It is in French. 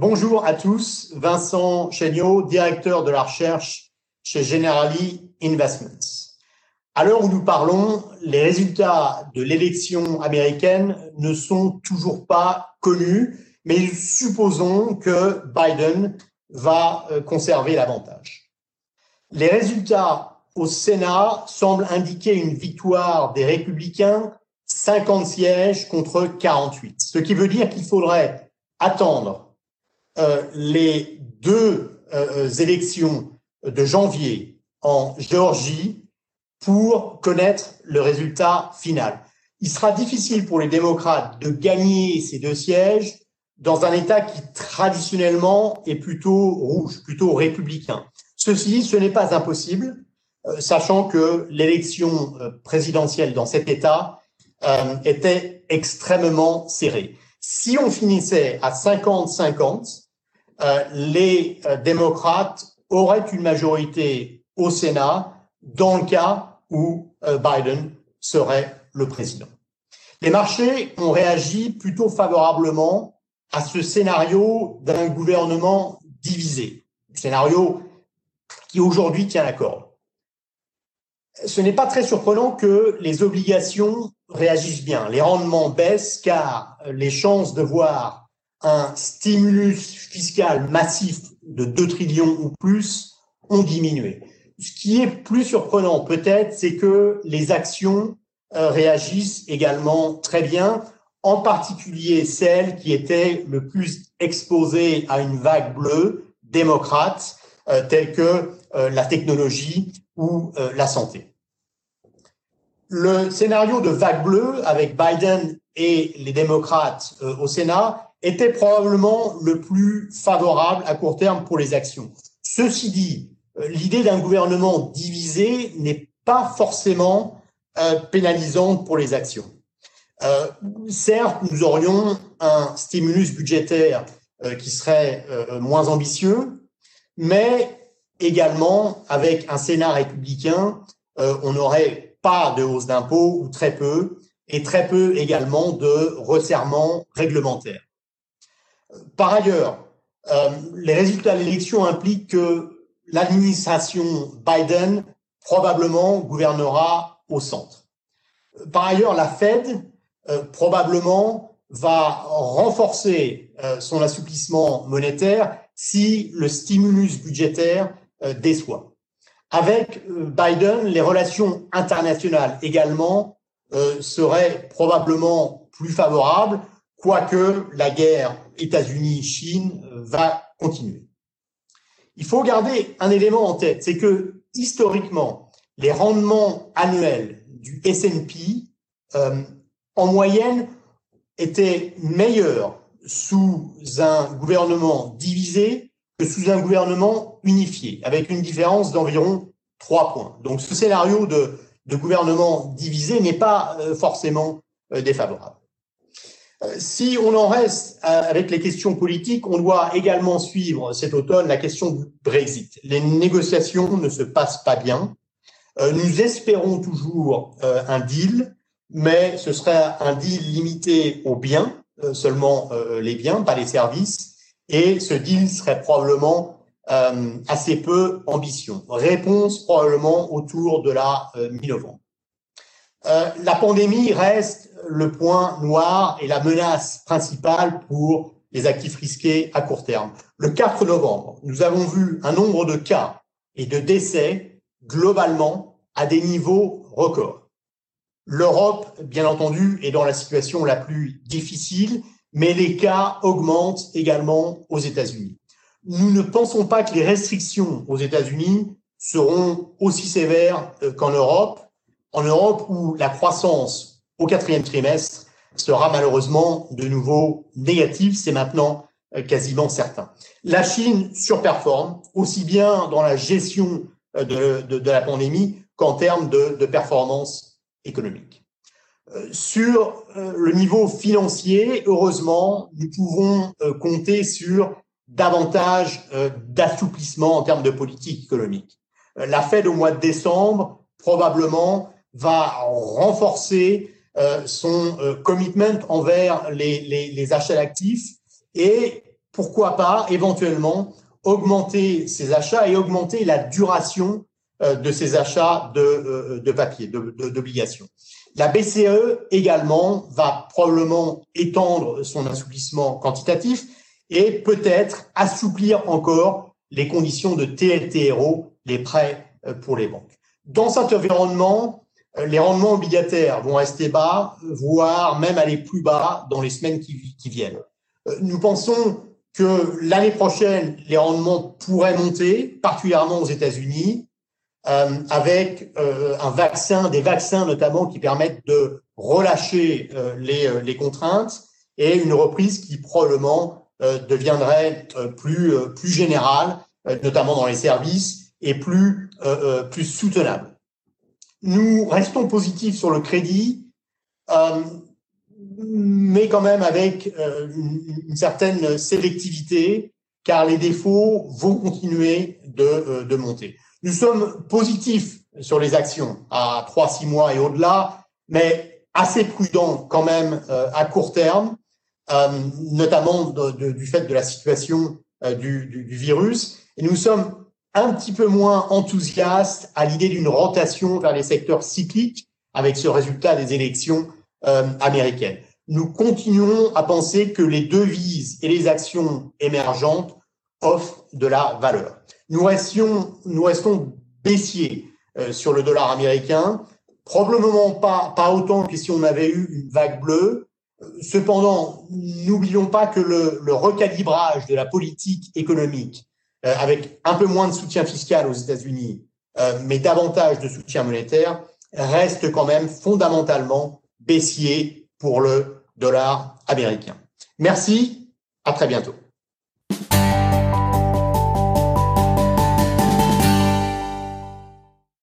Bonjour à tous, Vincent Chéniaud, directeur de la recherche chez Generali Investments. À l'heure où nous parlons, les résultats de l'élection américaine ne sont toujours pas connus, mais supposons que Biden va euh, conserver l'avantage. Les résultats au Sénat semblent indiquer une victoire des républicains, 50 sièges contre 48, ce qui veut dire qu'il faudrait attendre les deux euh, élections de janvier en Géorgie pour connaître le résultat final. Il sera difficile pour les démocrates de gagner ces deux sièges dans un État qui traditionnellement est plutôt rouge, plutôt républicain. Ceci, ce n'est pas impossible, euh, sachant que l'élection présidentielle dans cet État était extrêmement serrée. Si on finissait à 50-50, euh, les euh, démocrates auraient une majorité au Sénat dans le cas où euh, Biden serait le président. Les marchés ont réagi plutôt favorablement à ce scénario d'un gouvernement divisé, scénario qui aujourd'hui tient la corde. Ce n'est pas très surprenant que les obligations réagissent bien. Les rendements baissent car les chances de voir un stimulus fiscal massif de 2 trillions ou plus ont diminué. Ce qui est plus surprenant peut-être, c'est que les actions euh, réagissent également très bien, en particulier celles qui étaient le plus exposées à une vague bleue démocrate, euh, telle que euh, la technologie ou la santé. Le scénario de vague bleue avec Biden et les démocrates au Sénat était probablement le plus favorable à court terme pour les actions. Ceci dit, euh, l'idée d'un gouvernement divisé n'est pas forcément euh, pénalisante pour les actions. Euh, certes, nous aurions un stimulus budgétaire euh, qui serait euh, moins ambitieux, mais également avec un Sénat républicain, on n'aurait pas de hausse d'impôts ou très peu, et très peu également de resserrement réglementaire. Par ailleurs, euh, les résultats de l'élection impliquent que l'administration Biden probablement gouvernera au centre. Par ailleurs, la Fed euh, probablement va renforcer euh, son assouplissement monétaire si le stimulus budgétaire déçoit. Avec Biden, les relations internationales également seraient probablement plus favorables, quoique la guerre États-Unis-Chine euh, va continuer. Il faut garder un élément en tête, c'est que historiquement, les rendements annuels du S&P euh, en moyenne étaient meilleurs sous un gouvernement divisé que sous un gouvernement unifié, avec une différence d'environ trois points. Donc ce scénario de, de gouvernement divisé n'est pas euh, forcément défavorable. Euh, si on en reste avec les questions politiques, on doit également suivre cet automne la question du Brexit. Les négociations ne se passent pas bien. Euh, nous espérons toujours euh, un deal, mais ce serait un deal limité aux biens, seulement les biens, pas les services, et ce deal serait probablement assez peu ambition. Réponse probablement autour de la mi-novembre. La pandémie reste le point noir et la menace principale pour les actifs risqués à court terme. Le 4 novembre, nous avons vu un nombre de cas et de décès globalement à des niveaux records. L'Europe, bien entendu, est dans la situation la plus difficile, mais les cas augmentent également aux États-Unis. Nous ne pensons pas que les restrictions aux États-Unis seront aussi sévères euh, qu'en Europe, en Europe où la croissance au quatrième trimestre sera malheureusement de nouveau négatif. C'est maintenant euh, quasiment certain. La Chine surperforme aussi bien dans la gestion euh, de, de, la pandémie qu'en termes de, de, performance économique. Euh, sur le niveau financier, heureusement, nous pouvons compter sur davantage d'assouplissement en termes de politique économique. La Fed au mois de décembre probablement va renforcer euh, son euh, commitment envers les, les, les achats d'actifs et pourquoi pas éventuellement augmenter ces achats et augmenter la duration euh, de ces achats de, euh, de papier, d'obligations. La BCE également va probablement étendre son assouplissement quantitatif et peut-être assouplir encore les conditions de TLTRO, les prêts euh, pour les banques. Dans cet environnement, les rendements obligataires vont rester bas, voire même aller plus bas dans les semaines qui, viennent. Nous pensons que l'année prochaine, les rendements pourraient monter, particulièrement aux États-Unis, euh, avec euh, un vaccin, des vaccins notamment qui permettent de relâcher euh, les, les, contraintes et une reprise qui probablement deviendrait plus, plus générale, notamment dans les services, et plus, plus soutenable. Nous restons positifs sur le crédit mais quand même avec euh, une, certaine sélectivité, car les défauts vont continuer de, euh, monter. Nous sommes positifs sur les actions à 3-6 mois et au-delà, mais assez prudents quand même euh, à court terme, notamment du fait de la situation du, du, du virus. Et nous sommes un petit peu moins enthousiastes à l'idée d'une rotation vers les secteurs cycliques avec ce résultat des élections américaines nous continuons à penser que les devises et les actions émergentes offrent de la valeur. Nous restions, nous restons baissiers euh, sur le dollar américain, probablement pas, pas autant que si on avait eu une vague bleue. Cependant, n'oublions pas que le, le, recalibrage de la politique économique, euh, avec un peu moins de soutien fiscal aux États-Unis, euh, mais davantage de soutien monétaire, reste quand même fondamentalement baissier pour le dollar américain. Merci, à très bientôt.